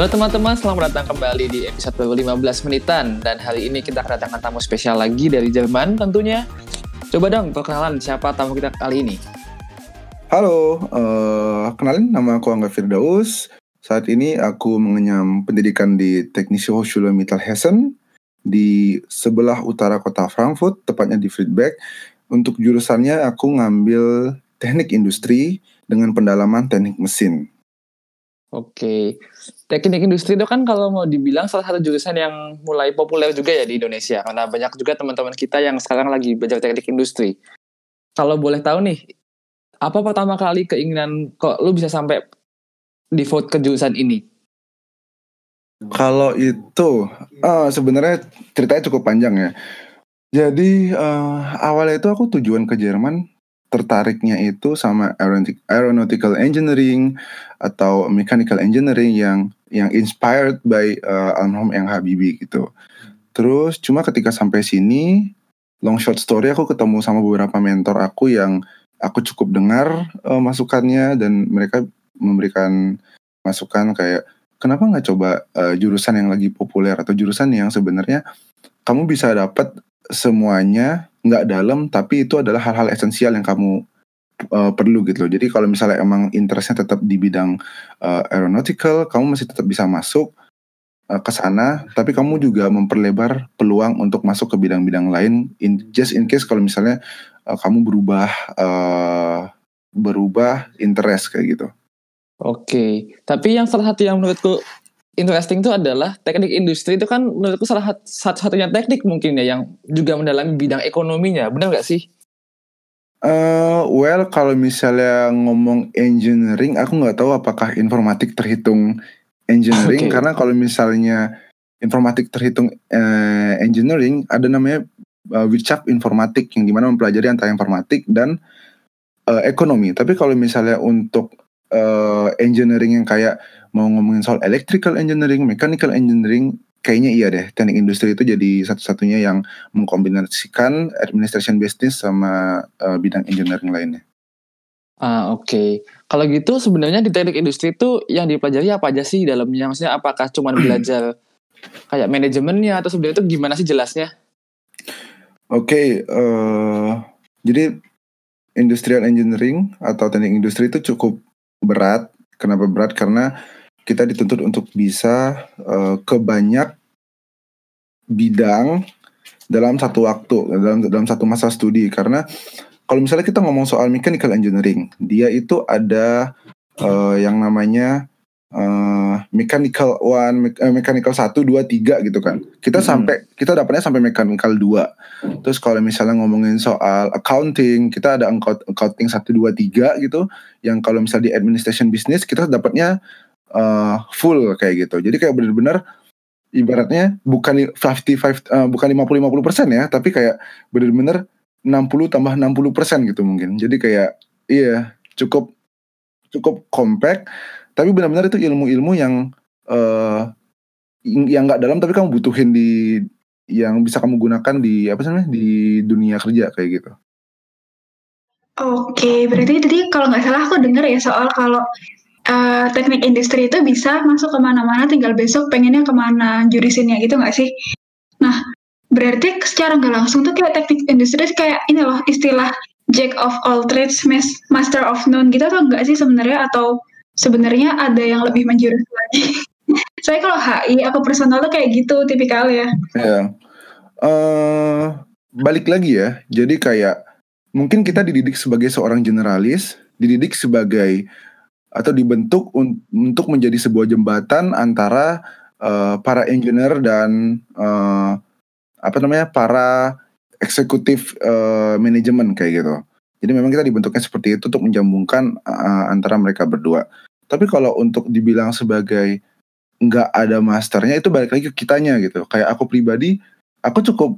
Halo teman-teman, selamat datang kembali di episode 15 menitan. Dan hari ini kita kedatangan tamu spesial lagi dari Jerman tentunya. Coba dong perkenalan siapa tamu kita kali ini. Halo, uh, kenalin nama aku Angga Firdaus. Saat ini aku mengenyam pendidikan di Technische Hochschule Mittelhessen Di sebelah utara kota Frankfurt, tepatnya di Friedberg. Untuk jurusannya aku ngambil teknik industri dengan pendalaman teknik mesin Oke, teknik industri itu kan kalau mau dibilang salah satu jurusan yang mulai populer juga ya di Indonesia karena banyak juga teman-teman kita yang sekarang lagi belajar teknik industri. Kalau boleh tahu nih, apa pertama kali keinginan kok lu bisa sampai default ke jurusan ini? Kalau itu uh, sebenarnya ceritanya cukup panjang ya. Jadi uh, awalnya itu aku tujuan ke Jerman tertariknya itu sama aeronautical engineering atau mechanical engineering yang yang inspired by uh, almarhum yang Habibie gitu. Terus cuma ketika sampai sini long short story aku ketemu sama beberapa mentor aku yang aku cukup dengar uh, masukannya dan mereka memberikan masukan kayak kenapa nggak coba uh, jurusan yang lagi populer atau jurusan yang sebenarnya kamu bisa dapat semuanya nggak dalam tapi itu adalah hal-hal esensial yang kamu uh, perlu gitu loh. Jadi kalau misalnya emang interestnya tetap di bidang uh, aeronautical, kamu masih tetap bisa masuk uh, ke sana, tapi kamu juga memperlebar peluang untuk masuk ke bidang-bidang lain. In, just in case kalau misalnya uh, kamu berubah uh, berubah interest kayak gitu. Oke, tapi yang salah satu yang menurutku interesting itu adalah teknik industri itu kan menurutku salah satu-satunya teknik mungkin ya yang juga mendalami bidang ekonominya, benar nggak sih? Uh, well, kalau misalnya ngomong engineering, aku nggak tahu apakah informatik terhitung engineering okay. karena kalau misalnya informatik terhitung uh, engineering, ada namanya uh, Wirtschaft informatik yang di mana mempelajari antara informatik dan uh, ekonomi. Tapi kalau misalnya untuk uh, engineering yang kayak mau ngomongin soal electrical engineering, mechanical engineering, kayaknya iya deh. Teknik industri itu jadi satu-satunya yang mengkombinasikan administration business sama uh, bidang engineering lainnya. Ah oke. Okay. Kalau gitu sebenarnya di teknik industri itu yang dipelajari apa aja sih dalamnya? Maksudnya apakah cuma belajar kayak manajemennya atau sebenarnya itu gimana sih jelasnya? Oke, okay, uh, eh, jadi industrial engineering atau teknik industri itu cukup berat. Kenapa berat? Karena kita dituntut untuk bisa uh, ke banyak bidang dalam satu waktu dalam dalam satu masa studi. Karena kalau misalnya kita ngomong soal mechanical engineering dia itu ada uh, yang namanya uh, mechanical one uh, mechanical satu dua tiga gitu kan. Kita hmm. sampai kita dapatnya sampai mechanical dua. Terus kalau misalnya ngomongin soal accounting kita ada accounting satu dua tiga gitu. Yang kalau misalnya di administration business kita dapatnya uh, full kayak gitu. Jadi kayak bener-bener ibaratnya bukan 55 uh, bukan 50 50 persen ya, tapi kayak bener-bener 60 tambah 60 persen gitu mungkin. Jadi kayak iya cukup cukup compact, tapi benar-benar itu ilmu-ilmu yang uh, yang nggak dalam tapi kamu butuhin di yang bisa kamu gunakan di apa namanya di dunia kerja kayak gitu. Oke, berarti tadi kalau nggak salah aku dengar ya soal kalau uh, teknik industri itu bisa masuk ke mana-mana tinggal besok pengennya ke mana jurisinnya gitu nggak sih? Nah, berarti secara nggak langsung tuh kayak teknik industri kayak ini loh istilah jack of all trades, master of none gitu atau enggak sih sebenarnya atau sebenarnya ada yang lebih menjurus lagi? Saya kalau HI aku personal tuh kayak gitu tipikal ya. Ya. Uh, balik lagi ya. Jadi kayak mungkin kita dididik sebagai seorang generalis, dididik sebagai atau dibentuk un untuk menjadi sebuah jembatan antara uh, para engineer dan uh, apa namanya para eksekutif uh, manajemen kayak gitu. Jadi memang kita dibentuknya seperti itu untuk menjambungkan uh, antara mereka berdua. Tapi kalau untuk dibilang sebagai nggak ada masternya itu balik lagi ke kitanya gitu. Kayak aku pribadi, aku cukup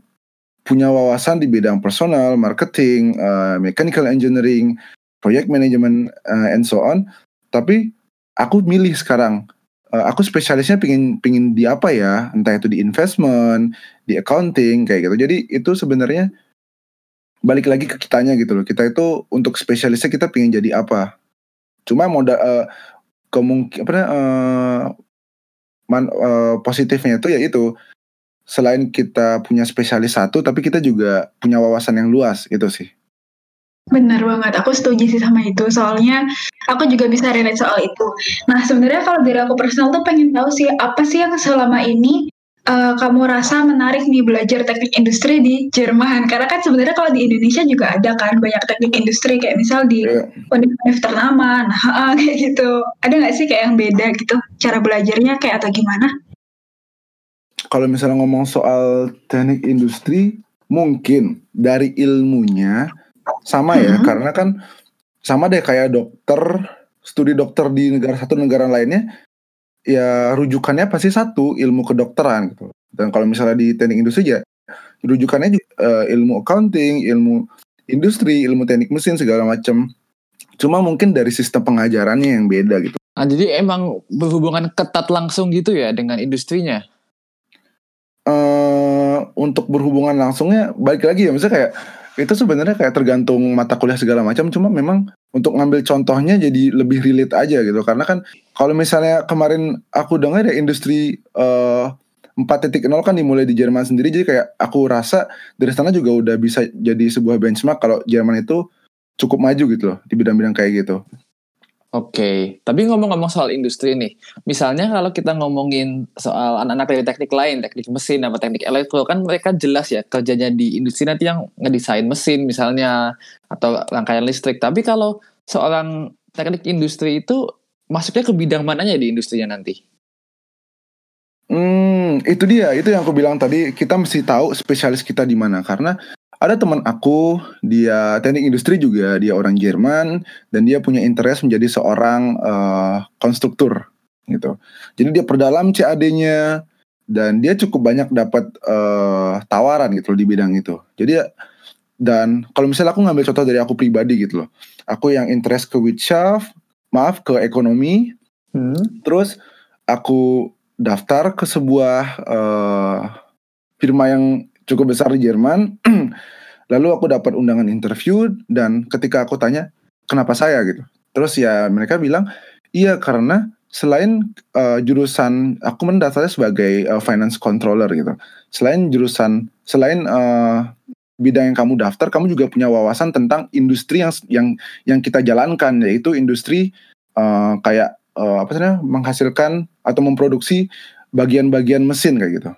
punya wawasan di bidang personal, marketing, uh, mechanical engineering, project management, uh, and so on tapi aku milih sekarang. Uh, aku spesialisnya pingin pingin di apa ya? Entah itu di investment di accounting kayak gitu. Jadi itu sebenarnya balik lagi ke kitanya gitu loh. Kita itu untuk spesialisnya kita pingin jadi apa? Cuma modal uh, kemungkin apa uh, man, uh, positifnya itu yaitu selain kita punya spesialis satu tapi kita juga punya wawasan yang luas itu sih. Benar banget, aku setuju sih sama itu. Soalnya aku juga bisa relate soal itu. Nah, sebenarnya kalau dari aku personal tuh pengen tahu sih apa sih yang selama ini uh, kamu rasa menarik nih belajar teknik industri di Jerman? Karena kan sebenarnya kalau di Indonesia juga ada kan banyak teknik industri kayak misal di yeah. universitas ternama, nah kayak gitu. Ada nggak sih kayak yang beda gitu cara belajarnya kayak atau gimana? Kalau misalnya ngomong soal teknik industri, mungkin dari ilmunya sama ya hmm. karena kan sama deh kayak dokter studi dokter di negara satu negara lainnya ya rujukannya pasti satu ilmu kedokteran gitu. Dan kalau misalnya di teknik industri ya rujukannya uh, ilmu accounting ilmu industri ilmu teknik mesin segala macam cuma mungkin dari sistem pengajarannya yang beda gitu. Ah, jadi emang berhubungan ketat langsung gitu ya dengan industrinya? Uh, untuk berhubungan langsungnya balik lagi ya misalnya kayak itu sebenarnya kayak tergantung mata kuliah segala macam cuma memang untuk ngambil contohnya jadi lebih relate aja gitu karena kan kalau misalnya kemarin aku dengar ya industri uh, 4.0 kan dimulai di Jerman sendiri jadi kayak aku rasa dari sana juga udah bisa jadi sebuah benchmark kalau Jerman itu cukup maju gitu loh di bidang-bidang kayak gitu. Oke, tapi ngomong-ngomong soal industri nih, misalnya kalau kita ngomongin soal anak-anak dari teknik lain, teknik mesin apa teknik elektro, kan mereka jelas ya kerjanya di industri nanti yang ngedesain mesin misalnya atau rangkaian listrik. Tapi kalau seorang teknik industri itu masuknya ke bidang mananya di industrinya nanti? Hmm, itu dia, itu yang aku bilang tadi, kita mesti tahu spesialis kita di mana karena ada teman aku, dia teknik industri juga, dia orang Jerman dan dia punya interest menjadi seorang uh, konstruktur gitu. Jadi dia perdalam CAD-nya dan dia cukup banyak dapat uh, tawaran gitu loh di bidang itu. Jadi dan kalau misalnya aku ngambil contoh dari aku pribadi gitu loh. Aku yang interest ke Wirtschaft, maaf ke ekonomi. Hmm. Terus aku daftar ke sebuah uh, firma yang cukup besar di Jerman Lalu aku dapat undangan interview dan ketika aku tanya kenapa saya gitu. Terus ya mereka bilang iya karena selain uh, jurusan aku mendaftarnya sebagai uh, finance controller gitu. Selain jurusan selain uh, bidang yang kamu daftar, kamu juga punya wawasan tentang industri yang yang yang kita jalankan yaitu industri uh, kayak uh, apa sih menghasilkan atau memproduksi bagian-bagian mesin kayak gitu.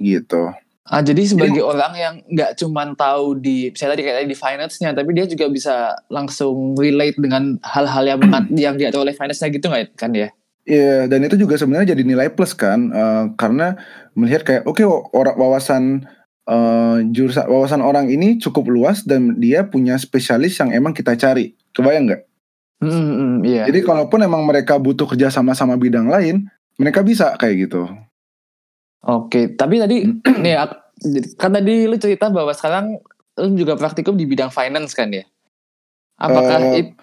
Gitu. Ah, jadi sebagai jadi, orang yang nggak cuma tahu di misalnya tadi kayak di finance-nya, tapi dia juga bisa langsung relate dengan hal-hal yang yang diatur oleh finance-nya gitu nggak kan ya? Iya, yeah, dan itu juga sebenarnya jadi nilai plus kan, uh, karena melihat kayak oke okay, wawasan uh, jurusan wawasan orang ini cukup luas dan dia punya spesialis yang emang kita cari, kebayang nggak? Mm, mm, yeah. Jadi kalaupun emang mereka butuh kerja sama-sama bidang lain, mereka bisa kayak gitu. Oke, tapi tadi nih kan tadi lu cerita bahwa sekarang lu juga praktikum di bidang finance kan ya? Apakah uh, it,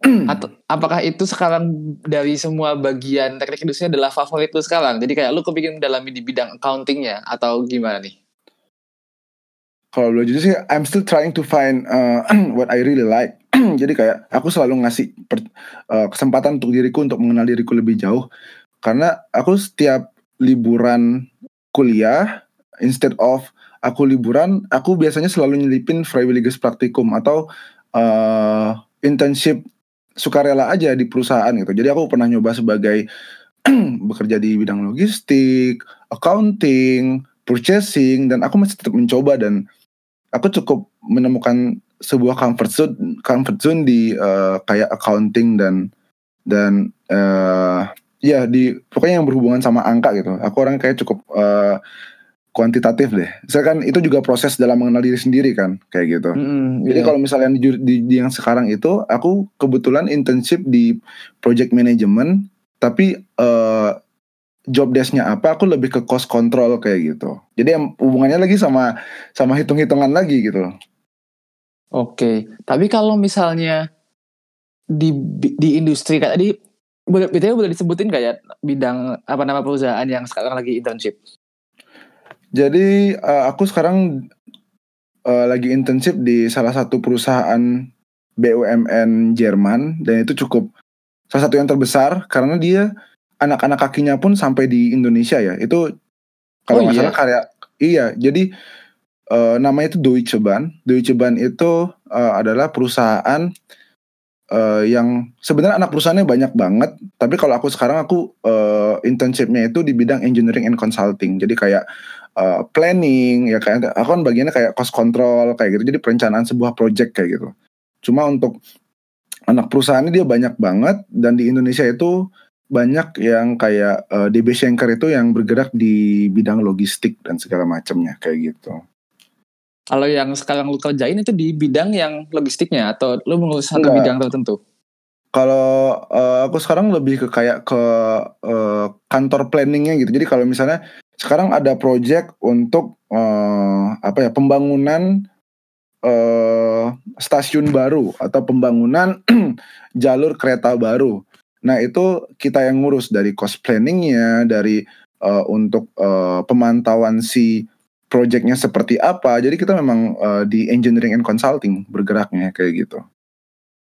atau apakah itu sekarang dari semua bagian teknik industri adalah favorit lu sekarang? Jadi kayak lu kepingin dalami di bidang accountingnya atau gimana nih? Kalau lu jujur sih, I'm still trying to find uh, what I really like. Jadi kayak aku selalu ngasih per, uh, kesempatan untuk diriku untuk mengenal diriku lebih jauh. Karena aku setiap liburan kuliah instead of aku liburan, aku biasanya selalu nyelipin Freiwilliges Praktikum atau uh, internship sukarela aja di perusahaan gitu. Jadi aku pernah nyoba sebagai bekerja di bidang logistik, accounting, purchasing dan aku masih tetap mencoba dan aku cukup menemukan sebuah comfort zone comfort zone di uh, kayak accounting dan dan uh, ya di pokoknya yang berhubungan sama angka gitu. Aku orang kayak cukup uh, kuantitatif deh. Saya kan itu juga proses dalam mengenal diri sendiri kan, kayak gitu. Mm, Jadi yeah. kalau misalnya di, di, di yang sekarang itu, aku kebetulan internship di project management, tapi uh, job desknya apa, aku lebih ke cost control kayak gitu. Jadi yang hubungannya lagi sama sama hitung-hitungan lagi gitu. Oke, okay. tapi kalau misalnya di di industri kayak tadi boleh BTW boleh disebutin gak ya bidang apa nama perusahaan yang sekarang lagi internship? Jadi uh, aku sekarang uh, lagi internship di salah satu perusahaan BUMN Jerman dan itu cukup salah satu yang terbesar karena dia anak-anak kakinya pun sampai di Indonesia ya. Itu kalau Oh, nggak iya? salah karya iya. Jadi eh, namanya itu Deutsche Bahn. Deutsche Bahn itu eh, adalah perusahaan eh, yang sebenarnya anak perusahaannya banyak banget. Tapi kalau aku sekarang aku eh, internshipnya itu di bidang engineering and consulting. Jadi kayak eh, planning ya kayak aku kan bagiannya kayak cost control kayak gitu. Jadi perencanaan sebuah project kayak gitu. Cuma untuk anak perusahaannya dia banyak banget dan di Indonesia itu banyak yang kayak eh, DB Schenker itu yang bergerak di bidang logistik dan segala macamnya kayak gitu. Kalau yang sekarang lu kerjain itu di bidang yang logistiknya atau lu mengurus satu Enggak. bidang tertentu? Kalau eh, aku sekarang lebih ke kayak ke eh, kantor planningnya gitu. Jadi kalau misalnya sekarang ada project untuk eh, apa ya pembangunan eh, stasiun baru atau pembangunan jalur kereta baru. Nah itu kita yang ngurus dari cost planningnya, dari eh, untuk eh, pemantauan si projectnya seperti apa. Jadi kita memang eh, di engineering and consulting bergeraknya kayak gitu.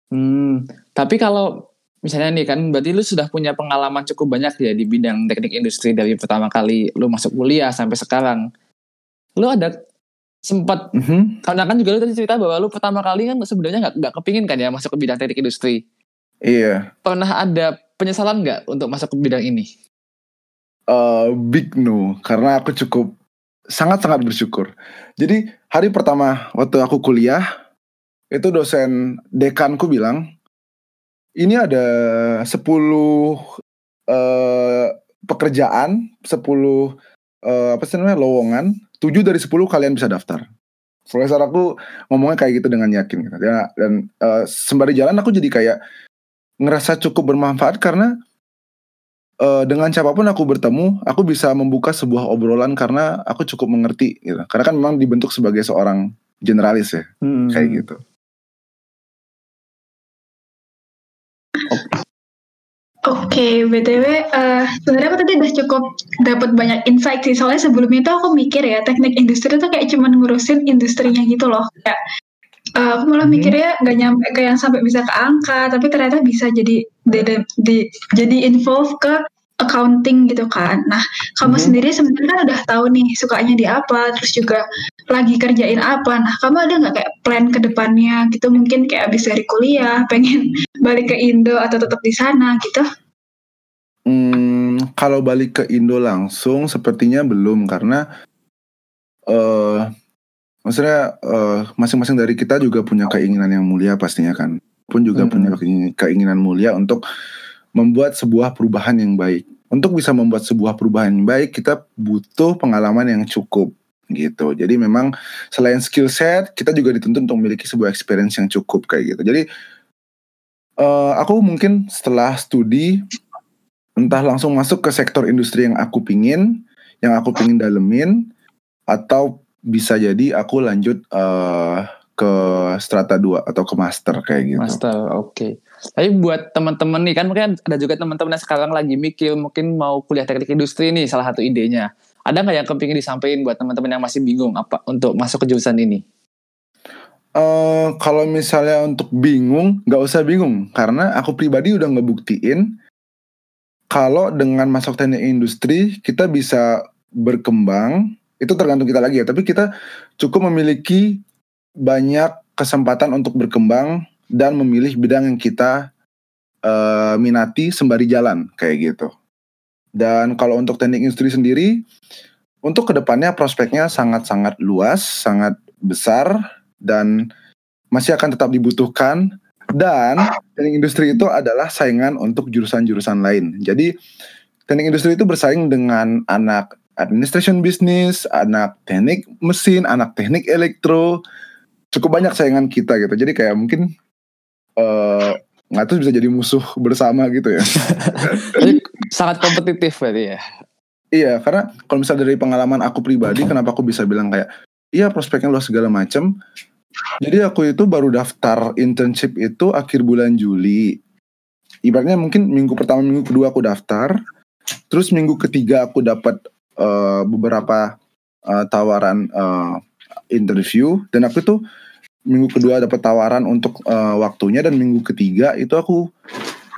Hmm, tapi kalau misalnya nih kan berarti lu sudah punya pengalaman cukup banyak ya di bidang teknik industri dari pertama kali lu masuk kuliah sampai sekarang. Lu ada sempat Mhm. karena kan juga lu tadi cerita bahwa lu pertama kali kan sebenarnya nggak nggak kepingin kan ya masuk ke bidang teknik industri. Iya. Pernah ada penyesalan nggak untuk masuk ke bidang ini? eh big no karena aku cukup sangat-sangat bersyukur. Jadi hari pertama waktu aku kuliah itu dosen dekanku bilang ini ada 10 eh pekerjaan, 10 eh apa sih namanya lowongan, 7 dari 10 kalian bisa daftar. Profesor aku ngomongnya kayak gitu dengan yakin gitu. Ya, dan eh, sembari jalan aku jadi kayak ngerasa cukup bermanfaat karena eh, dengan siapa pun aku bertemu, aku bisa membuka sebuah obrolan karena aku cukup mengerti gitu. Karena kan memang dibentuk sebagai seorang generalis ya, Hmm. kayak gitu. Oke, BTW, eh sebenarnya aku tadi udah cukup dapat banyak insight sih. Soalnya sebelumnya tuh aku mikir ya, teknik industri tuh kayak cuma ngurusin industrinya gitu loh. Kayak, eh, aku malah mikirnya nggak nyampe ke yang sampai bisa ke angka, tapi ternyata bisa jadi di- di- jadi involve ke accounting gitu kan. Nah, kamu Mhm. sendiri sebenarnya kan udah tahu nih sukanya di apa, terus juga lagi kerjain apa. Nah, kamu ada nggak kayak plan ke depannya gitu? Mungkin kayak abis dari kuliah, pengen balik ke Indo atau tetap di sana gitu? Hmm, kalau balik ke Indo langsung sepertinya belum karena eh maksudnya eh, masing-masing dari kita juga punya keinginan yang mulia pastinya kan. Pun juga Mhm. punya keingin- keinginan mulia untuk membuat sebuah perubahan yang baik. Untuk bisa membuat sebuah perubahan yang baik, kita butuh pengalaman yang cukup gitu. Jadi memang selain skill set, kita juga dituntut untuk memiliki sebuah experience yang cukup kayak gitu. Jadi eh aku mungkin setelah studi entah langsung masuk ke sektor industri yang aku pingin, yang aku pingin dalemin, atau bisa jadi aku lanjut eh, ke strata 2 atau ke master kayak gitu. Master, oke. Tapi buat teman-teman nih kan mungkin ada juga teman-teman yang sekarang lagi mikir mungkin mau kuliah teknik industri nih salah satu idenya. Ada nggak yang kepingin disampaikan buat teman-teman yang masih bingung apa untuk masuk ke jurusan ini? Eh, kalau misalnya untuk bingung, nggak usah bingung karena aku pribadi udah ngebuktiin kalau dengan masuk teknik industri kita bisa berkembang. Itu tergantung kita lagi ya. Tapi kita cukup memiliki banyak kesempatan untuk berkembang dan memilih bidang yang kita eh, minati sembari jalan kayak gitu. Dan kalau untuk teknik industri sendiri, untuk ke depannya prospeknya sangat-sangat luas, sangat besar dan masih akan tetap dibutuhkan dan teknik industri itu adalah saingan untuk jurusan-jurusan lain. Jadi teknik industri itu bersaing dengan anak administration business, anak teknik mesin, anak teknik elektro. Cukup banyak saingan kita gitu. Jadi kayak mungkin eh nggak tahu bisa jadi musuh bersama gitu ya. Jadi sangat kompetitif berarti ya. Iya, karena kalau misalnya dari pengalaman aku pribadi, kenapa aku bisa bilang kayak, iya prospeknya luas segala macam. Jadi aku itu baru daftar internship itu akhir bulan Juli. Ibaratnya mungkin minggu pertama, minggu kedua aku daftar. Terus minggu ketiga aku dapat eh, beberapa eh, tawaran eh, interview. Dan aku tuh minggu kedua dapat tawaran untuk eh, waktunya. Dan minggu ketiga itu aku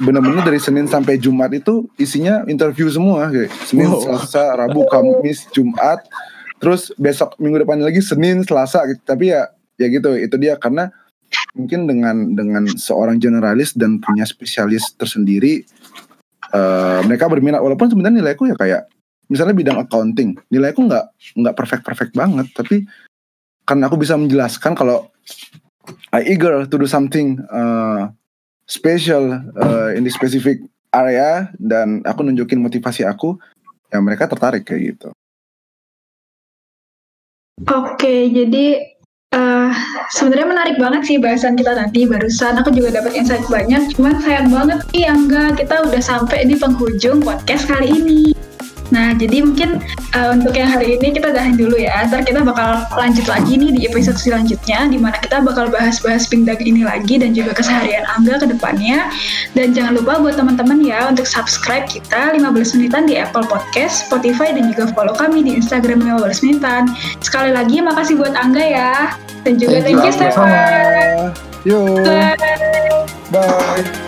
bener-bener dari Senin sampai Jumat itu isinya interview semua kayak Senin, Wow. Selasa, Rabu, Kamis, Jumat. Terus besok minggu depan lagi Senin, Selasa gitu. Tapi ya ya gitu, itu dia karena mungkin dengan dengan seorang generalis dan punya spesialis tersendiri eh, mereka berminat walaupun sebenarnya nilaiku ya kayak misalnya bidang accounting nilaiku nggak nggak perfect perfect banget tapi karena aku bisa menjelaskan kalau I eager to do something uh, special uh, in this specific area dan aku nunjukin motivasi aku ya mereka tertarik kayak gitu Oke, jadi eh sebenarnya menarik banget sih bahasan kita tadi barusan. Aku juga dapat insight banyak. Cuman sayang banget nih Angga, kita udah sampai di penghujung podcast kali ini. Nah, jadi mungkin eh, untuk yang hari ini kita udahin dulu ya. Ntar kita bakal lanjut lagi nih di episode selanjutnya, di mana kita bakal bahas-bahas pingdag ini lagi dan juga keseharian Angga ke depannya. Dan jangan lupa buat teman-teman ya untuk subscribe kita 15 menitan di Apple Podcast, Spotify, dan juga follow kami di Instagram 15 menitan. Sekali lagi makasih buat Angga ya. Dan juga Thank you. Stefan. Yo, Bye. bye.